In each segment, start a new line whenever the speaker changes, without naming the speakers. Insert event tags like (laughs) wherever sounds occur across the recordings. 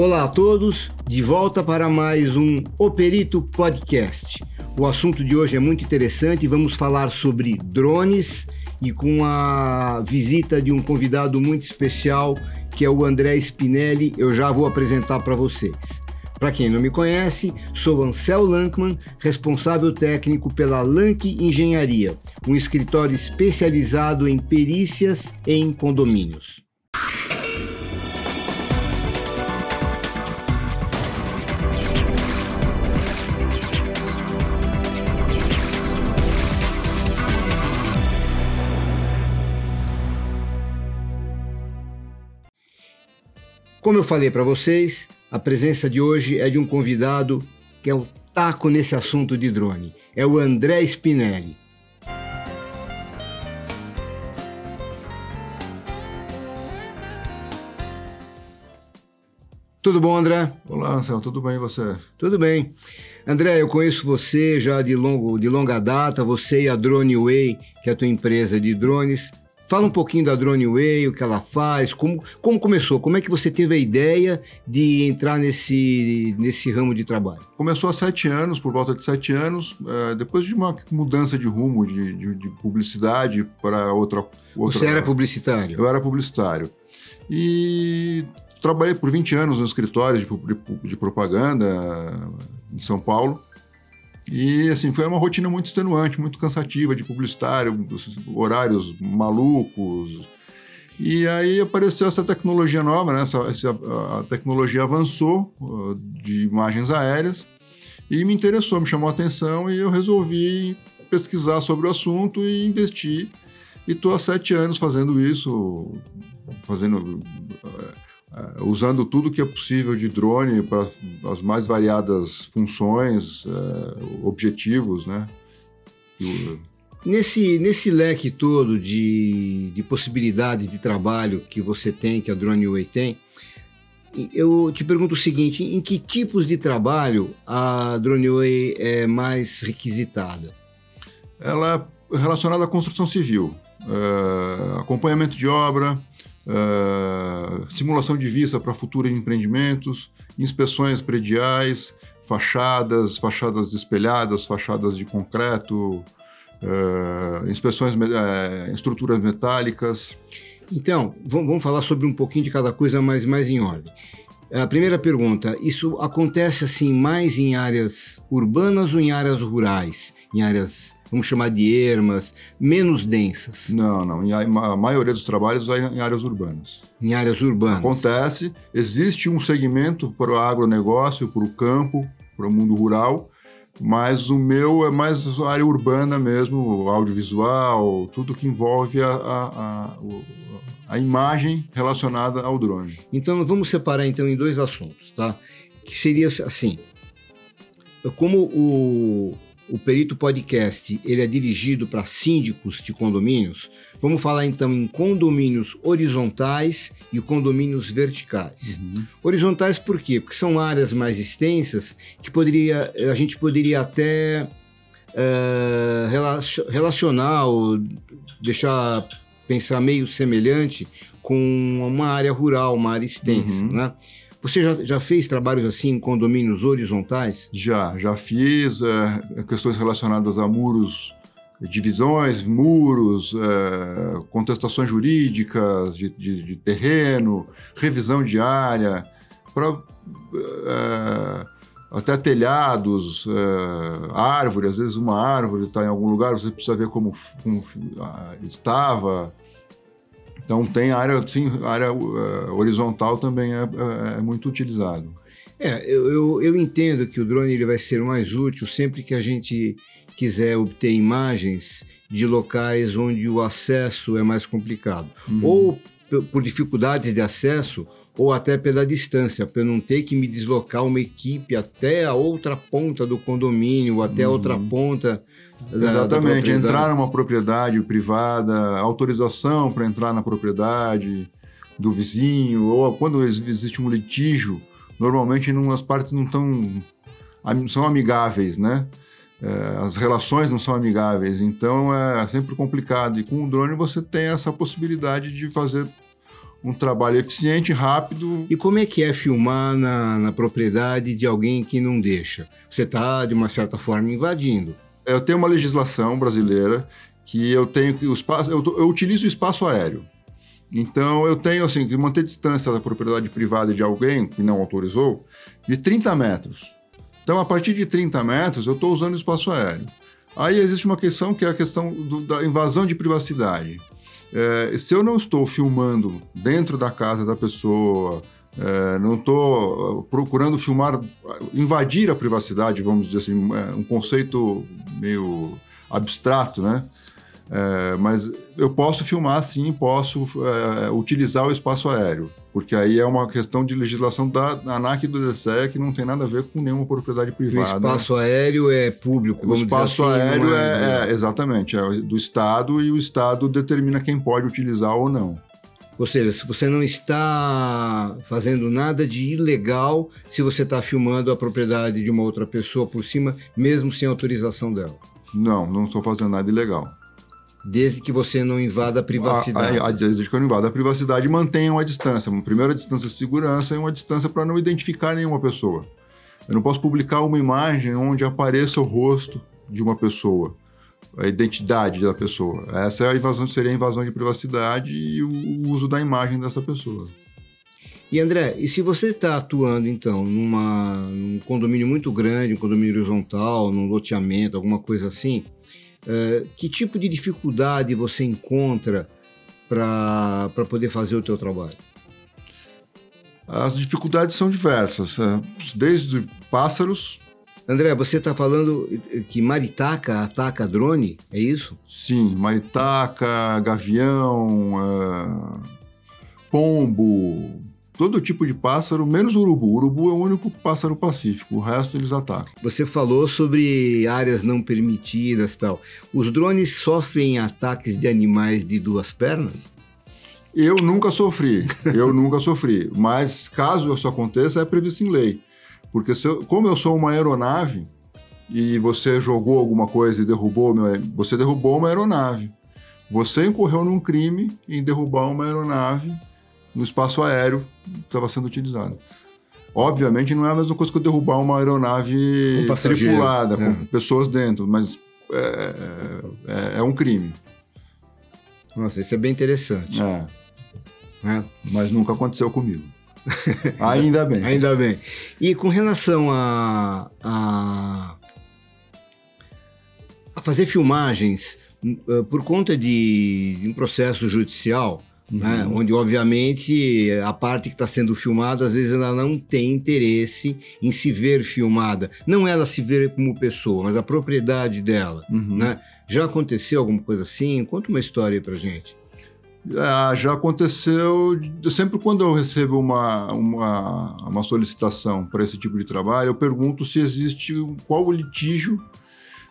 Olá a todos, de volta para mais um O Perito Podcast. O assunto de hoje é muito interessante, vamos falar sobre drones e com a visita de um convidado muito especial, que é o André Spinelli, eu já vou apresentar para vocês. Para quem não me conhece, sou Ansel Lankman, responsável técnico pela Lank Engenharia, um escritório especializado em perícias em condomínios. Como eu falei para vocês, a presença de hoje é de um convidado que é o taco nesse assunto de drone. É o André Spinelli. Tudo bom, André?
Olá, Anselmo, tudo bem e você?
Tudo bem. André, eu conheço você já de, longo, de longa data, você e a Droneway, que é a tua empresa de drones. Fala um pouquinho da Droneway, o que ela faz, como, como começou, como é que você teve a ideia de entrar nesse, nesse ramo de trabalho?
Começou há sete anos, por volta de sete anos, é, depois de uma mudança de rumo de, de, de publicidade para outra, outra...
Você era publicitário?
Eu era publicitário. E trabalhei por 20 anos no escritório de, de, de propaganda em São Paulo. E, assim, foi uma rotina muito extenuante, muito cansativa de publicitário, horários malucos. E aí apareceu essa tecnologia nova, né? Essa, essa, a tecnologia avançou uh, de imagens aéreas e me interessou, me chamou a atenção e eu resolvi pesquisar sobre o assunto e investir. E estou há sete anos fazendo isso, fazendo uh, usando tudo que é possível de drone para as mais variadas funções, uh, objetivos, né?
Nesse, nesse leque todo de, de possibilidades de trabalho que você tem, que a Droneway tem, eu te pergunto o seguinte: em que tipos de trabalho a Droneway é mais requisitada?
Ela é relacionada à construção civil, uh, acompanhamento de obra, uh, simulação de vista para futuros empreendimentos, inspeções prediais, fachadas, fachadas espelhadas, fachadas de concreto, uh, inspeções uh, estruturas metálicas.
Então, vamos falar sobre um pouquinho de cada coisa, mas mais em ordem. A primeira pergunta: isso acontece assim mais em áreas urbanas ou em áreas rurais? Em áreas vamos chamar de ermas, menos densas?
Não, não. A maioria dos trabalhos é em áreas urbanas.
Em áreas urbanas.
Acontece, existe um segmento para o agronegócio, para o campo, para o mundo rural, mas o meu é mais área urbana mesmo, audiovisual, tudo que envolve a, a, a, a imagem relacionada ao drone.
Então vamos separar então em dois assuntos, tá? Que seria assim, como o, o Perito Podcast ele é dirigido para síndicos de condomínios. Vamos falar então em condomínios horizontais e condomínios verticais. Uhum. Horizontais por quê? Porque são áreas mais extensas que poderia, a gente poderia até uh, relacionar ou deixar pensar meio semelhante com uma área rural, uma área extensa, uhum. né? Você já, já fez trabalhos assim em condomínios horizontais?
Já, já fiz é, questões relacionadas a muros, divisões, muros, é, contestações jurídicas de, de, de, terreno, revisão de área, pra, é, até telhados, é, árvore, às vezes uma árvore está em algum lugar, você precisa ver como, como estava. Então tem área, sim, área horizontal também é, é, é, muito utilizado.
É, eu, eu, eu, entendo que o drone ele vai ser mais útil sempre que a gente quiser obter imagens de locais onde o acesso é mais complicado. Uhum. Ou por dificuldades de acesso, ou até pela distância, para eu não ter que me deslocar uma equipe até a outra ponta do condomínio, até a outra uhum. ponta
Exatamente, entrar numa propriedade privada, autorização para entrar na propriedade do vizinho, ou quando existe um litígio, normalmente não, as partes não tão, são amigáveis, né? É, as relações não são amigáveis, então é sempre complicado. E com o drone você tem essa possibilidade de fazer um trabalho eficiente, rápido.
E como é que é filmar na, na propriedade de alguém que não deixa? Você está, de uma certa forma, invadindo.
Eu tenho uma legislação brasileira que eu tenho que o espaço, eu, eu utilizo o espaço aéreo. Então eu tenho assim que manter distância da propriedade privada de alguém que não autorizou de 30 metros. Então a partir de 30 metros eu estou usando o espaço aéreo. Aí existe uma questão que é a questão do, da invasão de privacidade. É, se eu não estou filmando dentro da casa da pessoa, é, não estou uh, procurando filmar, invadir a privacidade, vamos dizer assim, é um conceito meio abstrato, né? É, mas eu posso filmar sim, posso é, utilizar o espaço aéreo, porque aí é uma questão de legislação da ANAC e do DSE que não tem nada a ver com nenhuma propriedade privada.
O espaço aéreo é público,
O espaço assim, aéreo é, é, é, exatamente, é do Estado e o Estado determina quem pode utilizar ou não.
Ou seja, se você não está fazendo nada de ilegal se você está filmando a propriedade de uma outra pessoa por cima, mesmo sem autorização dela.
Não, não estou fazendo nada ilegal.
Desde que você não invada a privacidade.
A, a, a, desde que eu não invada a privacidade, mantenha uma distância. Uma primeira distância de segurança e uma distância para não identificar nenhuma pessoa. Eu não posso publicar uma imagem onde apareça o rosto de uma pessoa, a identidade da pessoa. Essa é a invasão, seria a invasão de privacidade e o uso da imagem dessa pessoa.
E André, e se você está atuando então numa, num condomínio muito grande, um condomínio horizontal, num loteamento, alguma coisa assim, uh, que tipo de dificuldade você encontra para poder fazer o teu trabalho?
As dificuldades são diversas, é, desde pássaros.
André, você está falando que maritaca ataca drone, é isso?
Sim, maritaca, gavião, uh, pombo, todo tipo de pássaro, menos urubu. O urubu é o único pássaro pacífico, o resto eles atacam.
Você falou sobre áreas não permitidas tal. Os drones sofrem ataques de animais de duas pernas?
Eu nunca sofri, eu nunca sofri. Mas caso isso aconteça, é previsto em lei. Porque eu, como eu sou uma aeronave e você jogou alguma coisa e derrubou, você derrubou uma aeronave. Você incorreu num crime em derrubar uma aeronave no espaço aéreo que estava sendo utilizado. Obviamente não é a mesma coisa que eu derrubar uma aeronave um tripulada, é. com pessoas dentro, mas é, é, é, um crime.
Nossa, isso é bem interessante.
É. é. Mas nunca aconteceu comigo. (laughs) Ainda bem.
Ainda bem. E com relação a, a, a fazer filmagens, uh, por conta de, de um processo judicial, né? Uhum. Onde, obviamente, a parte que está sendo filmada, às vezes ela não tem interesse em se ver filmada. Não ela se ver como pessoa, mas a propriedade dela. Uhum. Né? Já aconteceu alguma coisa assim? Conta uma história aí pra gente.
É, já aconteceu. Sempre quando eu recebo uma, uma, uma solicitação para esse tipo de trabalho, eu pergunto se existe qual o litígio,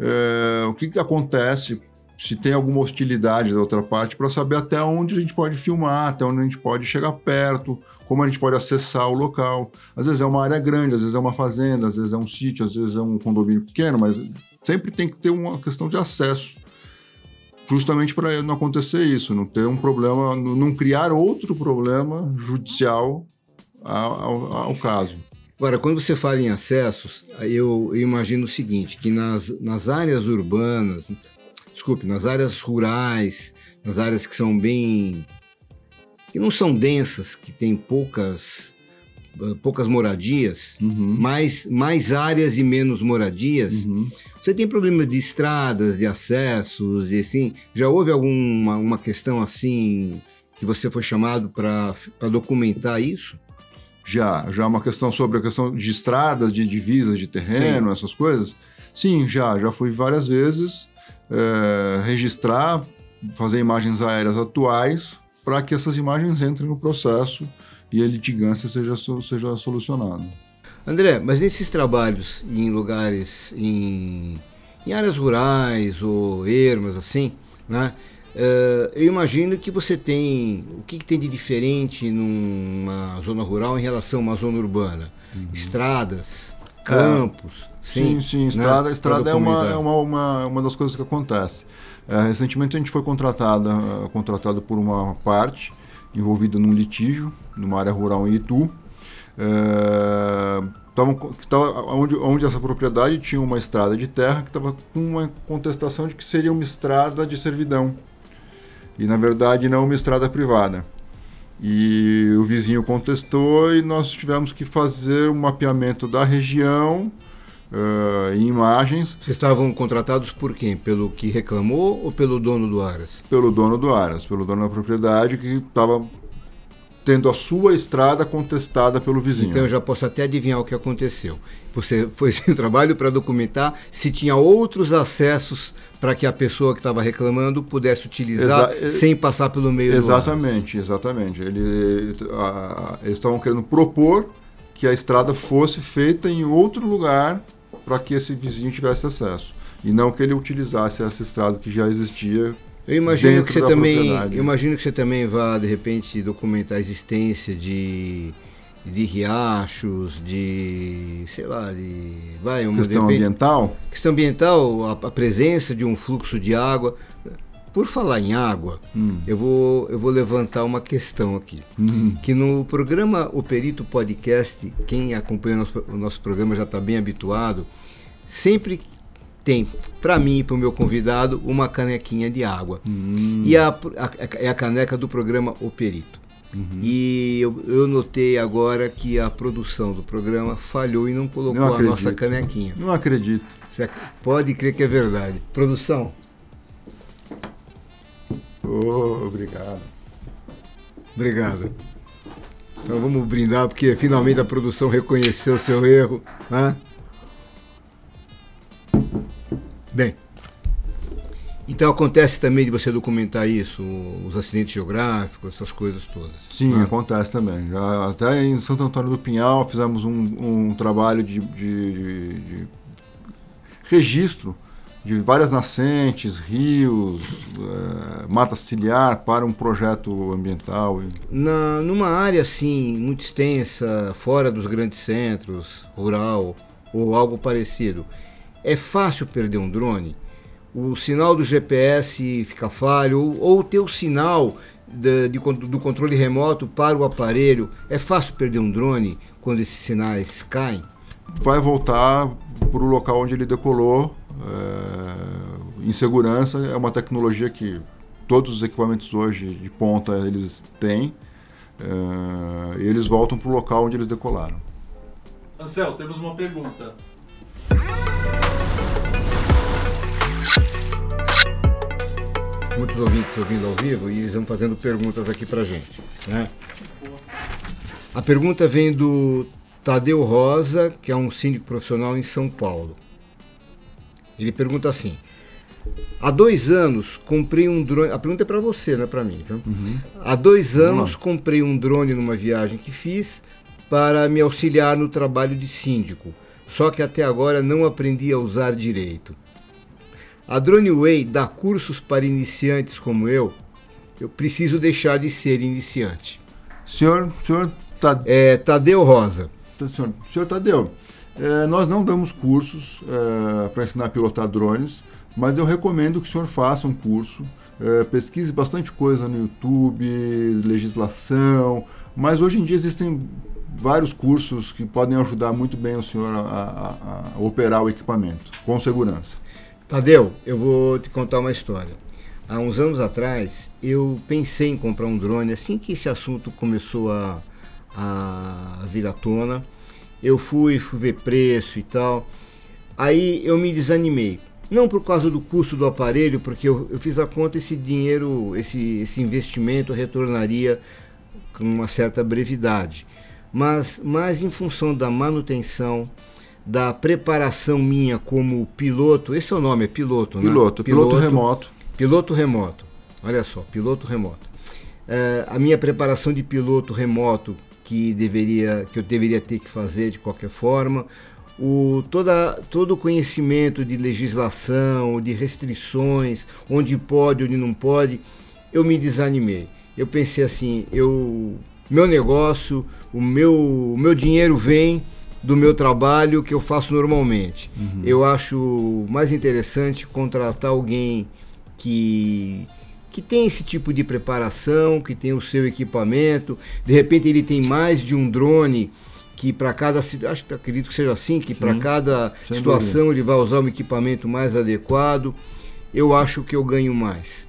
é, o que, que acontece se tem alguma hostilidade da outra parte, para saber até onde a gente pode filmar, até onde a gente pode chegar perto, como a gente pode acessar o local. Às vezes é uma área grande, às vezes é uma fazenda, às vezes é um sítio, às vezes é um condomínio pequeno, mas sempre tem que ter uma questão de acesso. Justamente para não acontecer isso, não ter um problema, não criar outro problema judicial ao, ao, caso.
Agora, quando você fala em acessos, eu, eu imagino o seguinte, que nas, nas áreas urbanas, desculpe, nas áreas rurais, nas áreas que são bem. que não são densas, que tem poucas poucas moradias, uhum. mais, mais áreas e menos moradias. Uhum. Você tem problemas de estradas, de acessos, de assim. Já houve alguma uma questão assim que você foi chamado para documentar isso?
Já, já uma questão sobre a questão de estradas, de divisas de terreno, Sim. essas coisas. Sim, já, já fui várias vezes é, registrar, fazer imagens aéreas atuais para que essas imagens entrem no processo e a litigância seja, seja solucionada.
André, mas nesses trabalhos em lugares, em, em áreas rurais ou ermas, assim, né? Uh, eu imagino que você tem. O que, que, tem de diferente numa zona rural em relação a uma zona urbana? Uhum. Estradas, campos.
Sim, sim, sim. Né? Estrada, né? estrada é, uma, é uma, uma, uma das coisas que acontece. É, recentemente a gente foi contratada, contratado por uma parte envolvido num litígio numa área rural em Itu. É, tavam, tava, onde, onde essa propriedade tinha uma estrada de terra que estava com uma contestação de que seria uma estrada de servidão. E na verdade não uma estrada privada. E o vizinho contestou e nós tivemos que fazer um mapeamento da região uh, em imagens.
Vocês estavam contratados por quem? Pelo que reclamou ou pelo dono do Aras?
Pelo dono do Aras, pelo dono da propriedade que estava tendo a sua estrada contestada pelo vizinho.
Então eu já posso até adivinhar o que aconteceu. Você (laughs) foi sem trabalho para documentar se tinha outros acessos para que a pessoa que estava reclamando pudesse utilizar Exa sem passar pelo meio
exatamente, do Exatamente, exatamente. Ele, eles estavam querendo propor que a estrada fosse feita em outro lugar para que esse vizinho tivesse acesso. E não que ele utilizasse essa estrada que já existia
eu imagino que você também, imagino que você também vá de repente documentar a existência de de riachos, de sei lá, de
vai uma questão repente, ambiental.
Questão ambiental, a, a, presença de um fluxo de água. Por falar em água, hum. eu, vou, eu vou levantar uma questão aqui. Hum. Que no programa O Perito Podcast, quem acompanha o nosso, o nosso programa já está bem habituado, sempre tem para mim e para o meu convidado uma canequinha de água. Hum. E a, a, é a caneca do programa O Perito. Uhum. E eu, eu, notei agora que a produção do programa falhou e não colocou não a nossa canequinha.
Não acredito.
Você pode crer que é verdade. Produção.
Oh, obrigado.
Obrigado. Então vamos brindar porque finalmente a produção reconheceu o seu erro. Né? Bem, então acontece também de você documentar isso, os acidentes geográficos, essas coisas todas.
Sim, né? acontece também. Já, até em Santo Antônio do Pinhal fizemos um, um trabalho de, de, de, de, registro de várias nascentes, rios, é, mata ciliar para um projeto ambiental.
Na, numa área assim, muito extensa, fora dos grandes centros, rural ou algo parecido, é fácil perder um drone? O sinal do GPS fica falho ou, ter o sinal de, de, do controle remoto para o aparelho. É fácil perder um drone quando esses sinais caem?
Vai voltar para o local onde ele decolou é, em segurança. É uma tecnologia que todos os equipamentos hoje de ponta eles têm. É, e eles voltam para o local onde eles decolaram.
Ansel, temos uma pergunta.
muitos ouvintes ouvindo ao vivo e eles vão fazendo perguntas aqui pra gente. Né? A pergunta vem do Tadeu Rosa, que é um síndico profissional em São Paulo. Ele pergunta assim: Há dois anos comprei um drone. A pergunta é para você, não é para mim. Uhum. Há dois anos comprei um drone numa viagem que fiz para me auxiliar no trabalho de síndico. Só que até agora não aprendi a usar direito. A Droneway dá cursos para iniciantes como eu. Eu preciso deixar de ser iniciante.
Senhor, senhor
Tadeu. É, Tadeu Rosa.
Senhor, senhor Tadeu, é, nós não damos cursos é, para ensinar a pilotar drones, mas eu recomendo que o senhor faça um curso. É, pesquise bastante coisa no YouTube, legislação, mas hoje em dia existem vários cursos que podem ajudar muito bem o senhor a, a, a operar o equipamento com segurança.
Tadeu, eu vou te contar uma história. Há uns anos atrás, eu pensei em comprar um drone. Assim que esse assunto começou a, a vir à tona, eu fui, fui ver preço e tal. Aí eu me desanimei. Não por causa do custo do aparelho, porque eu, eu fiz a conta, esse dinheiro, esse, esse investimento retornaria com uma certa brevidade. Mas mais em função da manutenção, da preparação minha como piloto. Esse é o nome, é piloto,
né? Piloto, piloto, piloto remoto.
Piloto remoto. Olha só, piloto remoto. É, a minha preparação de piloto remoto que deveria, que eu deveria ter que fazer de qualquer forma, o, toda, todo o conhecimento de legislação, de restrições, onde pode, onde não pode, eu me desanimei. Eu pensei assim, eu, meu negócio, o meu, o meu dinheiro vem do meu trabalho que eu faço normalmente. Uhum. Eu acho mais interessante contratar alguém que, que tem esse tipo de preparação, que tem o seu equipamento, de repente ele tem mais de um drone que para cada acho que acredito que seja assim, que para cada situação dúvida. ele vai usar um equipamento mais adequado. Eu acho que eu ganho mais.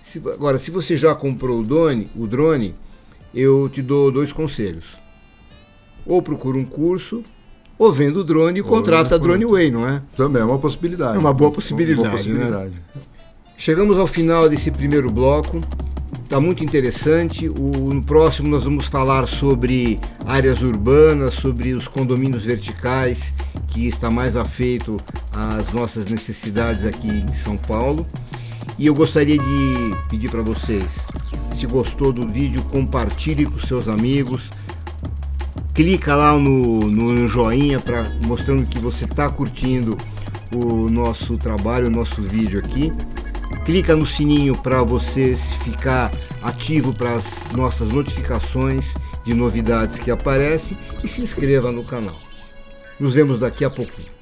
Se, agora, se você já comprou o drone, o drone, eu te dou dois conselhos. Ou procura um curso, ou vendo o drone e contrata a Drone Way, não é?
Também é uma possibilidade.
É uma boa possibilidade. Uma boa possibilidade. Né? Chegamos ao final desse primeiro bloco. Está muito interessante. O, no próximo nós vamos falar sobre áreas urbanas, sobre os condomínios verticais, que está mais afeito às nossas necessidades aqui em São Paulo. E eu gostaria de pedir para vocês, se gostou do vídeo, compartilhe com seus amigos. Clica lá no, no joinha para mostrando que você está curtindo o nosso trabalho, o nosso vídeo aqui. Clica no sininho para você ficar ativo para as nossas notificações de novidades que aparecem e se inscreva no canal. Nos vemos daqui a pouquinho.